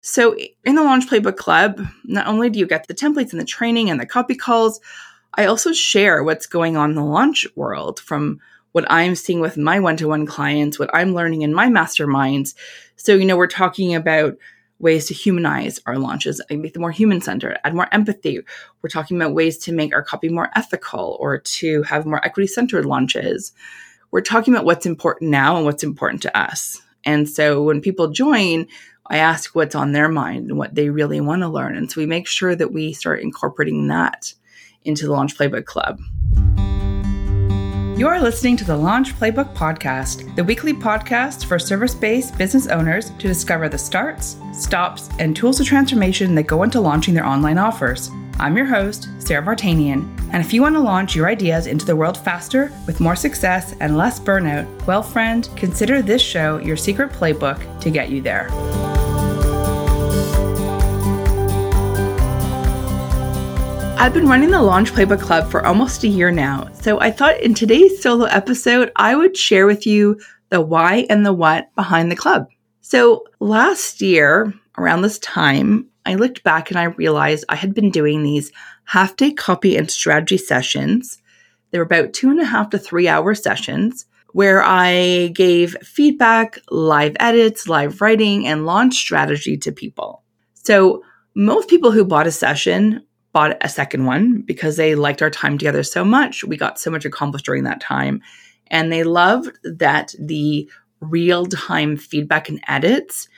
So, in the Launch Playbook Club, not only do you get the templates and the training and the copy calls, I also share what's going on in the launch world from what I'm seeing with my one to one clients, what I'm learning in my masterminds. So, you know, we're talking about ways to humanize our launches make them more human centered, add more empathy. We're talking about ways to make our copy more ethical or to have more equity centered launches. We're talking about what's important now and what's important to us. And so when people join, I ask what's on their mind and what they really want to learn. And so we make sure that we start incorporating that into the Launch Playbook Club. You are listening to the Launch Playbook Podcast, the weekly podcast for service based business owners to discover the starts, stops, and tools of transformation that go into launching their online offers. I'm your host, Sara Vartanian, and if you want to launch your ideas into the world faster with more success and less burnout, well, friend, consider this show your secret playbook to get you there. I've been running the Launch Playbook Club for almost a year now, so I thought in today's solo episode, I would share with you the why and the what behind the club. So last year, around this time, I looked back and I realized I had been doing these half day copy and strategy sessions. They were about two and a half to three hour sessions where I gave feedback, live edits, live writing, and launch strategy to people. So most people who bought a session bought a second one because they liked our time together so much. We got so much accomplished during that time. And they loved that the real time feedback and edits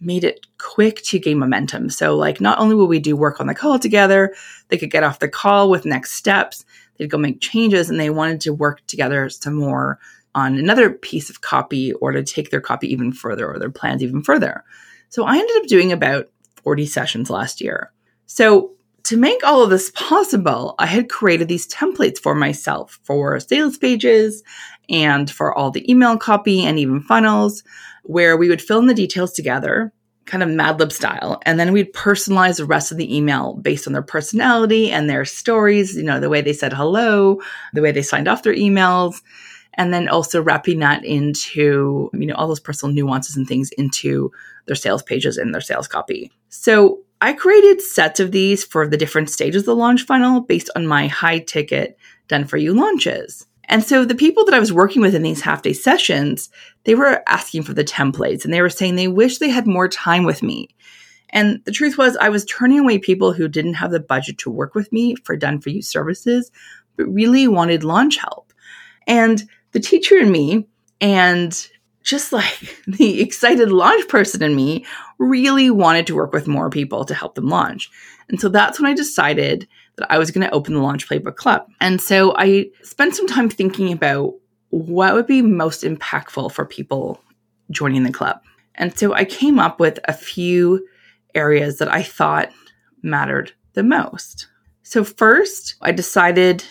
made it quick to gain momentum. So, like, not only will we do work on the call together, they could get off the call with next steps, they'd go make changes, and they wanted to work together some more on another piece of copy or to take their copy even further or their plans even further. So, I ended up doing about 40 sessions last year. So, to make all of this possible, I had created these templates for myself for sales pages and for all the email copy and even funnels, where we would fill in the details together, kind of Mad Lib style, and then we'd personalize the rest of the email based on their personality and their stories, you know, the way they said hello, the way they signed off their emails, and then also wrapping that into, you know, all those personal nuances and things into their sales pages and their sales copy. So I created sets of these for the different stages of the launch funnel based on my high ticket done for you launches. And so the people that I was working with in these half day sessions, they were asking for the templates and they were saying they wish they had more time with me. And the truth was, I was turning away people who didn't have the budget to work with me for done for you services, but really wanted launch help. And the teacher in me and just like the excited launch person in me really wanted to work with more people to help them launch. And so that's when I decided that I was going to open the Launch Playbook Club. And so I spent some time thinking about what would be most impactful for people joining the club. And so I came up with a few areas that I thought mattered the most. So, first, I decided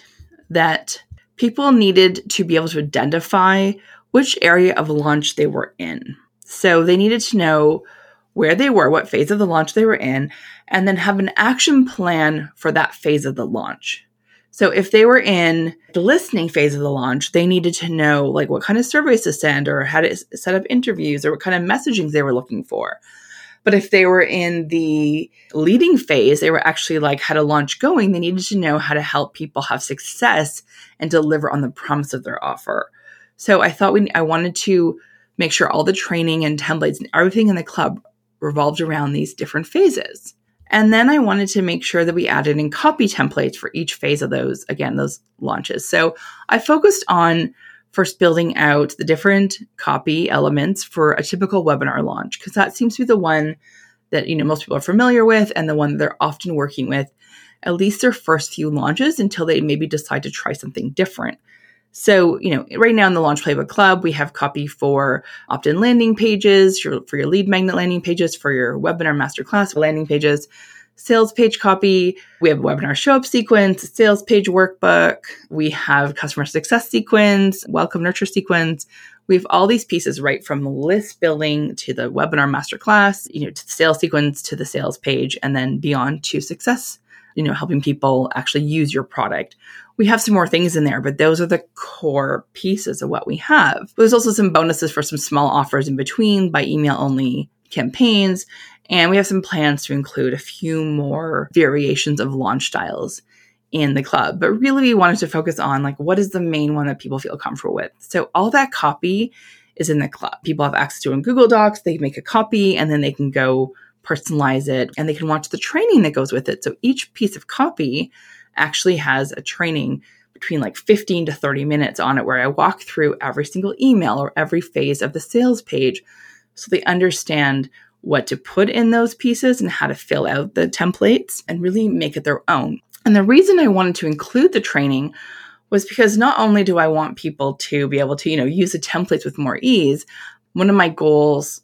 that people needed to be able to identify which area of launch they were in. So they needed to know where they were, what phase of the launch they were in, and then have an action plan for that phase of the launch. So if they were in the listening phase of the launch, they needed to know like what kind of surveys to send or how to set up interviews or what kind of messaging they were looking for. But if they were in the leading phase, they were actually like had a launch going, they needed to know how to help people have success and deliver on the promise of their offer. So I thought we, I wanted to make sure all the training and templates and everything in the club revolved around these different phases. And then I wanted to make sure that we added in copy templates for each phase of those, again, those launches. So I focused on first building out the different copy elements for a typical webinar launch, because that seems to be the one that, you know, most people are familiar with and the one they're often working with at least their first few launches until they maybe decide to try something different. So, you know, right now in the Launch Playbook Club, we have copy for opt in landing pages, your, for your lead magnet landing pages, for your webinar masterclass landing pages, sales page copy. We have webinar show up sequence, sales page workbook. We have customer success sequence, welcome nurture sequence. We have all these pieces right from list building to the webinar masterclass, you know, to the sales sequence to the sales page, and then beyond to success you know, helping people actually use your product. We have some more things in there, but those are the core pieces of what we have. There's also some bonuses for some small offers in between by email only campaigns And we have some plans to include a few more variations of launch styles in the club. But really, we wanted to focus on like what is the main one that people feel comfortable with. So all that copy is in the club. People have access to it in Google Docs. They make a copy and then they can go personalize it and they can watch the training that goes with it. So each piece of copy actually has a training between like 15 to 30 minutes on it where I walk through every single email or every phase of the sales page so they understand what to put in those pieces and how to fill out the templates and really make it their own. And the reason I wanted to include the training was because not only do I want people to be able to, you know, use the templates with more ease, one of my goals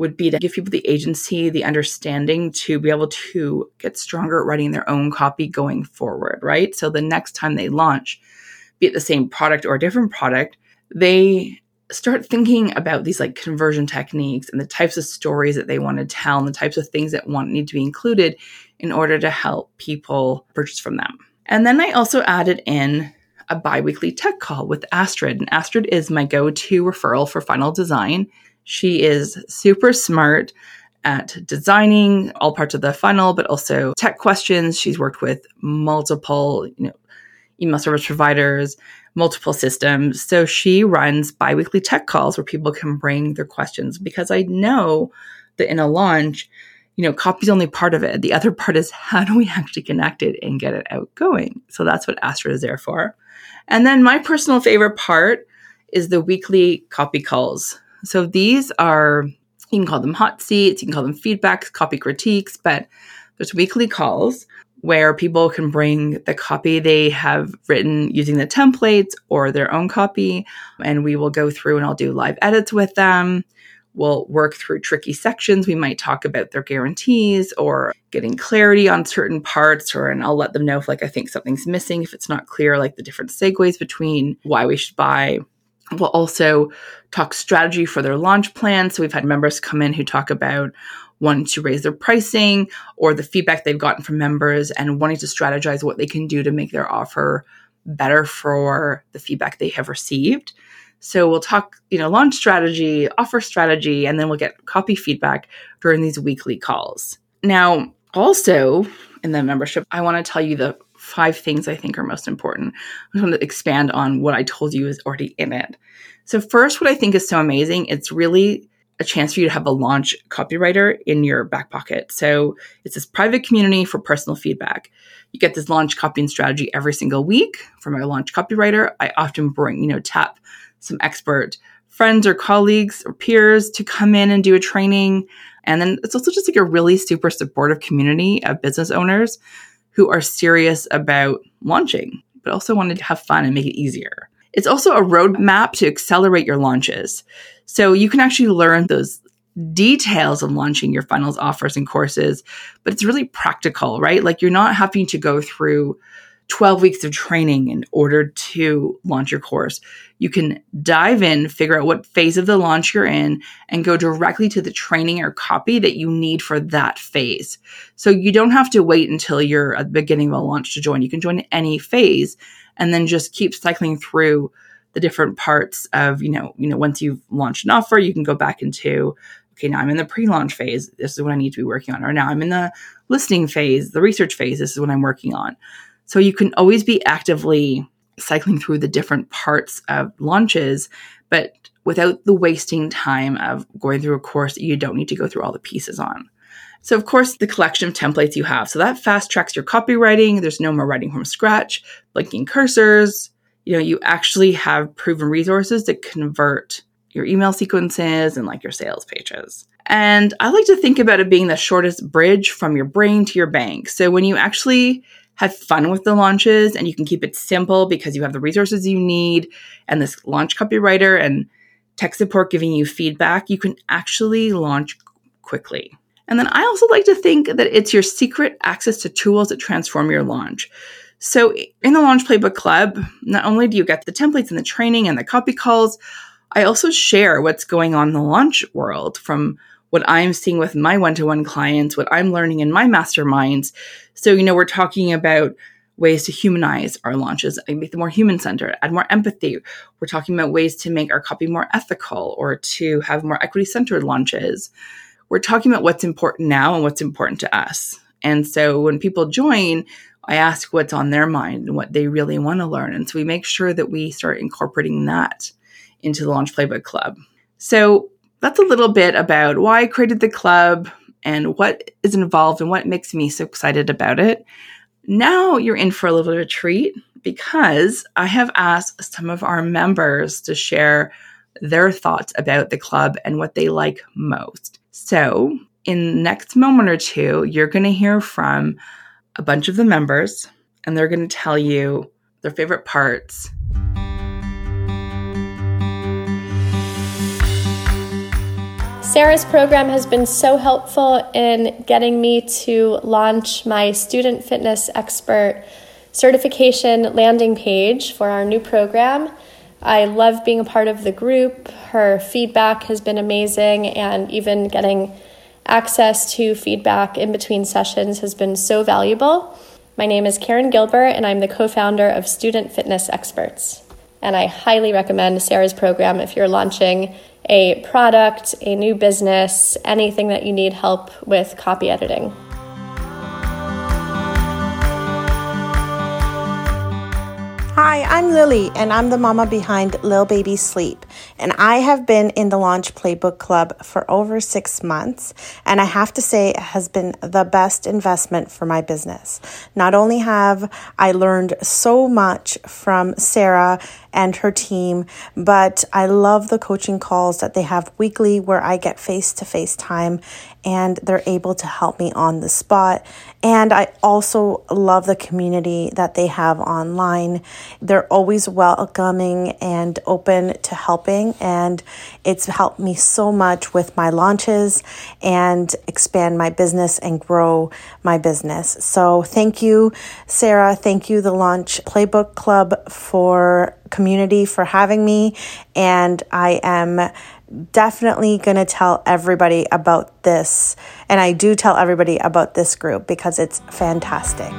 would be to give people the agency, the understanding to be able to get stronger at writing their own copy going forward, right? So the next time they launch, be it the same product or a different product, they start thinking about these like conversion techniques and the types of stories that they want to tell and the types of things that want need to be included in order to help people purchase from them. And then I also added in a biweekly tech call with Astrid. And Astrid is my go-to referral for final design. She is super smart at designing all parts of the funnel, but also tech questions. She's worked with multiple, you know, email service providers, multiple systems. So she runs biweekly tech calls where people can bring their questions because I know that in a launch, you know, copy is only part of it. The other part is how do we actually connect it and get it out going? So that's what Astrid is there for. And then my personal favorite part is the weekly copy calls. So these are, you can call them hot seats, you can call them feedbacks, copy critiques, but there's weekly calls where people can bring the copy they have written using the templates or their own copy. And we will go through and I'll do live edits with them. We'll work through tricky sections. We might talk about their guarantees or getting clarity on certain parts, or and I'll let them know if like I think something's missing, if it's not clear, like the different segues between why we should buy. We'll also talk strategy for their launch plan. So we've had members come in who talk about wanting to raise their pricing or the feedback they've gotten from members and wanting to strategize what they can do to make their offer better for the feedback they have received. So we'll talk, you know, launch strategy, offer strategy, and then we'll get copy feedback during these weekly calls. Now, also in the membership, I want to tell you the five things I think are most important. I just want to expand on what I told you is already in it. So first, what I think is so amazing, it's really a chance for you to have a launch copywriter in your back pocket. So it's this private community for personal feedback. You get this launch copy and strategy every single week from a launch copywriter. I often bring, you know, tap some expert friends or colleagues or peers to come in and do a training. And then it's also just like a really super supportive community of business owners who are serious about launching, but also wanted to have fun and make it easier. It's also a roadmap to accelerate your launches. So you can actually learn those details of launching your funnels, offers, and courses, but it's really practical, right? Like you're not having to go through 12 weeks of training in order to launch your course. You can dive in, figure out what phase of the launch you're in, and go directly to the training or copy that you need for that phase. So you don't have to wait until you're at the beginning of a launch to join. You can join any phase and then just keep cycling through the different parts of, you know, you know, once you've launched an offer, you can go back into, okay, now I'm in the pre-launch phase. This is what I need to be working on. Or now I'm in the listing phase, the research phase. This is what I'm working on. So you can always be actively cycling through the different parts of launches, but without the wasting time of going through a course that you don't need to go through all the pieces on. So, of course, the collection of templates you have. So that fast tracks your copywriting. There's no more writing from scratch, blinking cursors. You know, you actually have proven resources that convert your email sequences and like your sales pages. And I like to think about it being the shortest bridge from your brain to your bank. So when you actually have fun with the launches and you can keep it simple because you have the resources you need and this launch copywriter and tech support giving you feedback, you can actually launch quickly. And then I also like to think that it's your secret access to tools that transform your launch. So in the Launch Playbook Club, not only do you get the templates and the training and the copy calls, I also share what's going on in the launch world from what I'm seeing with my one to one clients, what I'm learning in my masterminds. So, you know, we're talking about ways to humanize our launches make them more human centered, add more empathy. We're talking about ways to make our copy more ethical or to have more equity centered launches we're talking about what's important now and what's important to us. And so when people join, I ask what's on their mind and what they really want to learn. And so we make sure that we start incorporating that into the Launch Playbook Club. So that's a little bit about why I created the club and what is involved and what makes me so excited about it. Now you're in for a little a treat because I have asked some of our members to share their thoughts about the club and what they like most. So, in the next moment or two, you're going to hear from a bunch of the members and they're going to tell you their favorite parts Sara's program has been so helpful in getting me to launch my student fitness expert certification landing page for our new program. I love being a part of the group. Her feedback has been amazing, and even getting access to feedback in between sessions has been so valuable. My name is Karen Gilbert, and I'm the co founder of Student Fitness Experts. And I highly recommend Sara's program if you're launching a product, a new business, anything that you need help with copy editing. Hi, I'm Lily, and I'm the mama behind Lil Baby Sleep. And I have been in the Launch Playbook Club for over six months, and I have to say it has been the best investment for my business. Not only have I learned so much from Sara and her team, but I love the coaching calls that they have weekly where I get face to face time and they're able to help me on the spot. And I also love the community that they have online. They're always welcoming and open to helping, and it's helped me so much with my launches and expand my business and grow my business. So, thank you, Sara. Thank you, the Launch Playbook Club, for community for having me. And I am definitely going to tell everybody about this. And I do tell everybody about this group because it's fantastic.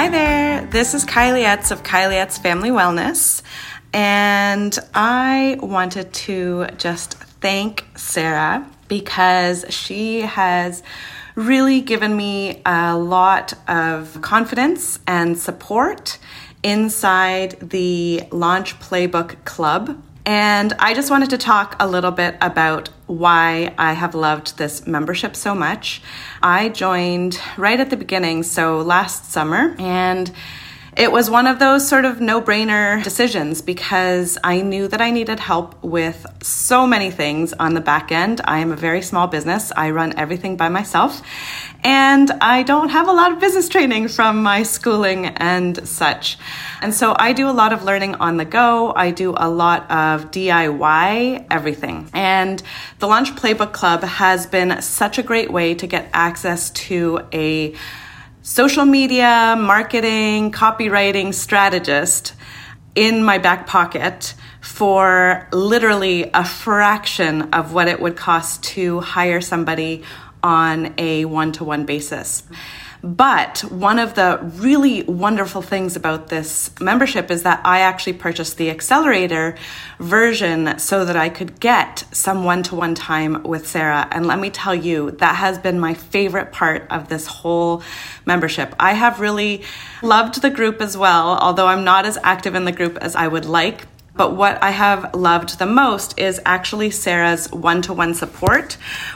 Hi there, this is Kylie Etz of Kylie Etz Family Wellness. And I wanted to just thank Sara because she has really given me a lot of confidence and support inside the Launch Playbook Club. And I just wanted to talk a little bit about why I have loved this membership so much. I joined right at the beginning, so last summer, and it was one of those sort of no brainer decisions because I knew that I needed help with so many things on the back end. I am a very small business, I run everything by myself, and I don't have a lot of business training from my schooling and such. And so I do a lot of learning on the go. I do a lot of DIY everything. And the Launch Playbook Club has been such a great way to get access to a social media, marketing, copywriting strategist in my back pocket for literally a fraction of what it would cost to hire somebody on a one to one basis. But one of the really wonderful things about this membership is that I actually purchased the accelerator version so that I could get some one to one time with Sara. And let me tell you, that has been my favorite part of this whole membership. I have really loved the group as well, although I'm not as active in the group as I would like. But what I have loved the most is actually Sara's one to one support,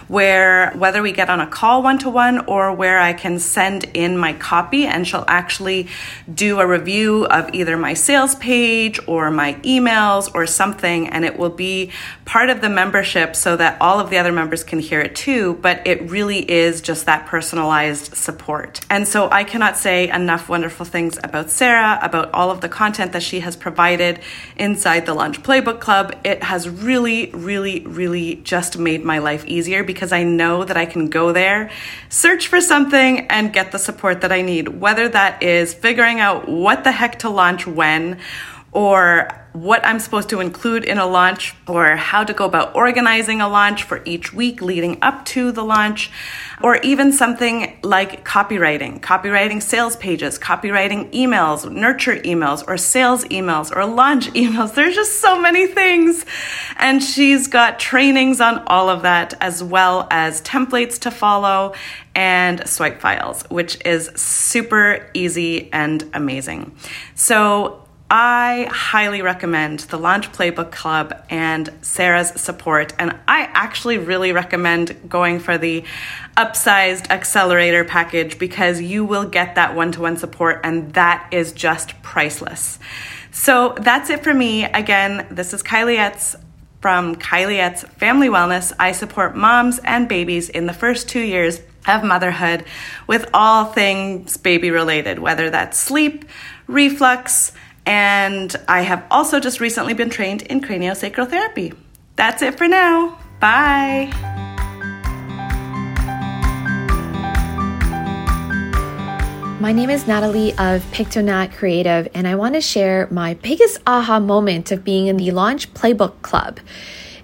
where whether we get on a call one to one or where I can send in my copy and she'll actually do a review of either my sales page or my emails or something, and it will be part of the membership so that all of the other members can hear it too. But it really is just that personalized support. And so I cannot say enough wonderful things about Sara, about all of the content that she has provided in inside the Launch Playbook Club, it has really, really, really just made my life easier because I know that I can go there, search for something, and get the support that I need, whether that is figuring out what the heck to launch when or what I'm supposed to include in a launch or how to go about organizing a launch for each week leading up to the launch, or even something like copywriting, copywriting sales pages, copywriting emails, nurture emails, or sales emails, or launch emails. There's just so many things. And she's got trainings on all of that, as well as templates to follow and swipe files, which is super easy and amazing. So I highly recommend the Launch Playbook Club and Sara's support. And I actually really recommend going for the upsized accelerator package because you will get that one to one support, and that is just priceless. So that's it for me. Again, this is Kylie Etz from Kylie Etz Family Wellness. I support moms and babies in the first two years of motherhood with all things baby related, whether that's sleep, reflux, and I have also just recently been trained in craniosacral therapy. That's it for now. Bye. My name is Natalie of Pictonat Creative, and I want to share my biggest aha moment of being in the Launch Playbook Club.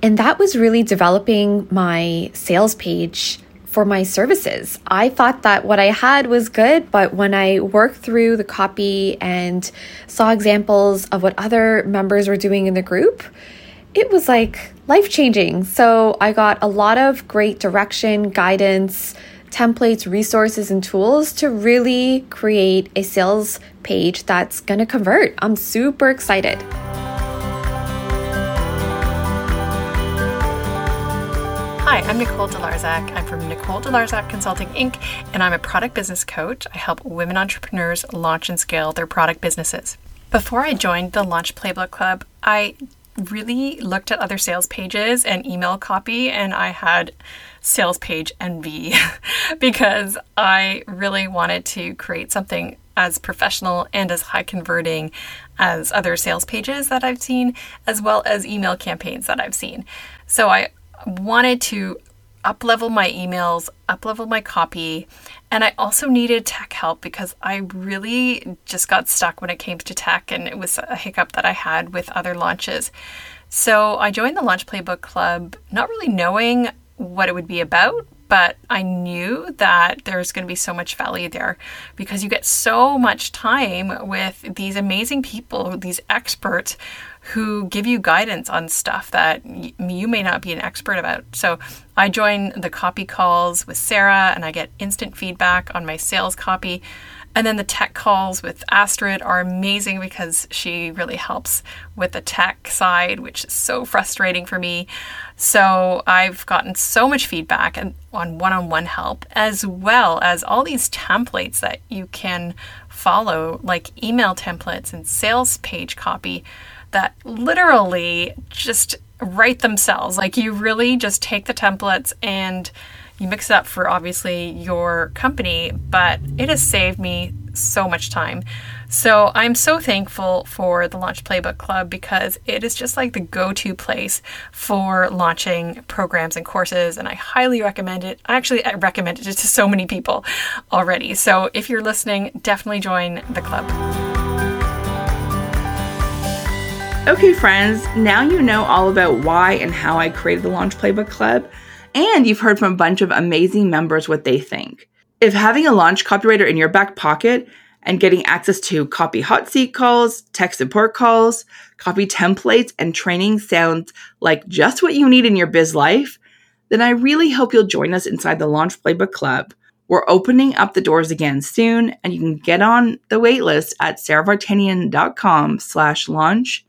And that was really developing my sales page for my services. I thought that what I had was good, but when I worked through the copy and saw examples of what other members were doing in the group, it was like life changing. So I got a lot of great direction, guidance, templates, resources, and tools to really create a sales page that's to convert. I'm super excited. Hi, I'm Nicole Delarzak. I'm from Nicole Delarzak Consulting Inc., and I'm a product business coach. I help women entrepreneurs launch and scale their product businesses. Before I joined the Launch Playbook Club, I really looked at other sales pages and email copy, and I had sales page envy because I really wanted to create something as professional and as high converting as other sales pages that I've seen, as well as email campaigns that I've seen. So I wanted to up level my emails, up level my copy, and I also needed tech help because I really just got stuck when it came to tech and it was a hiccup that I had with other launches. So I joined the Launch Playbook Club not really knowing what it would be about, but I knew that there's going to be so much value there because you get so much time with these amazing people, these experts who give you guidance on stuff that y- you may not be an expert about. So I join the copy calls with Sara and I get instant feedback on my sales copy. And then the tech calls with Astrid are amazing because she really helps with the tech side, which is so frustrating for me. So I've gotten so much feedback and on one-on-one help, as well as all these templates that you can follow, like email templates and sales page copy that literally just write themselves. Like you really just take the templates and you mix it up for obviously your company, but it has saved me so much time. So I'm so thankful for the Launch Playbook Club because it is just like the go to place for launching programs and courses, and I highly recommend it. I actually, I recommend it to so many people already. So if you're listening, definitely join the club. Okay, friends, now you know all about why and how I created the Launch Playbook Club, and you've heard from a bunch of amazing members what they think. If having a launch copywriter in your back pocket and getting access to copy hot seat calls, tech support calls, copy templates, and training sounds like just what you need in your biz life, then I really hope you'll join us inside the Launch Playbook Club. We're opening up the doors again soon, and you can get on the waitlist at saravartanian.com slash launch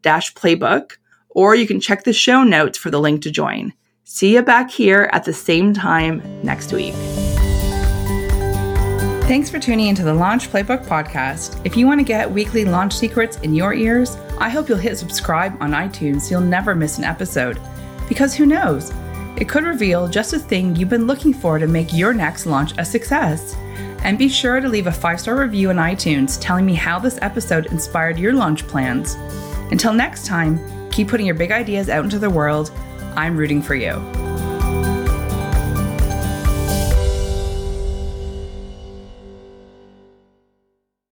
playbook, or you can check the show notes for the link to join. See you back here at the same time next week. Thanks for tuning into the Launch Playbook podcast. If you want to get weekly launch secrets in your ears, I hope you'll hit subscribe on iTunes so you'll never miss an episode. Because who knows? It could reveal just a thing you've been looking for to make your next launch a success. And be sure to leave a five star review on iTunes telling me how this episode inspired your launch plans. Until next time, keep putting your big ideas out into the world. I'm rooting for you.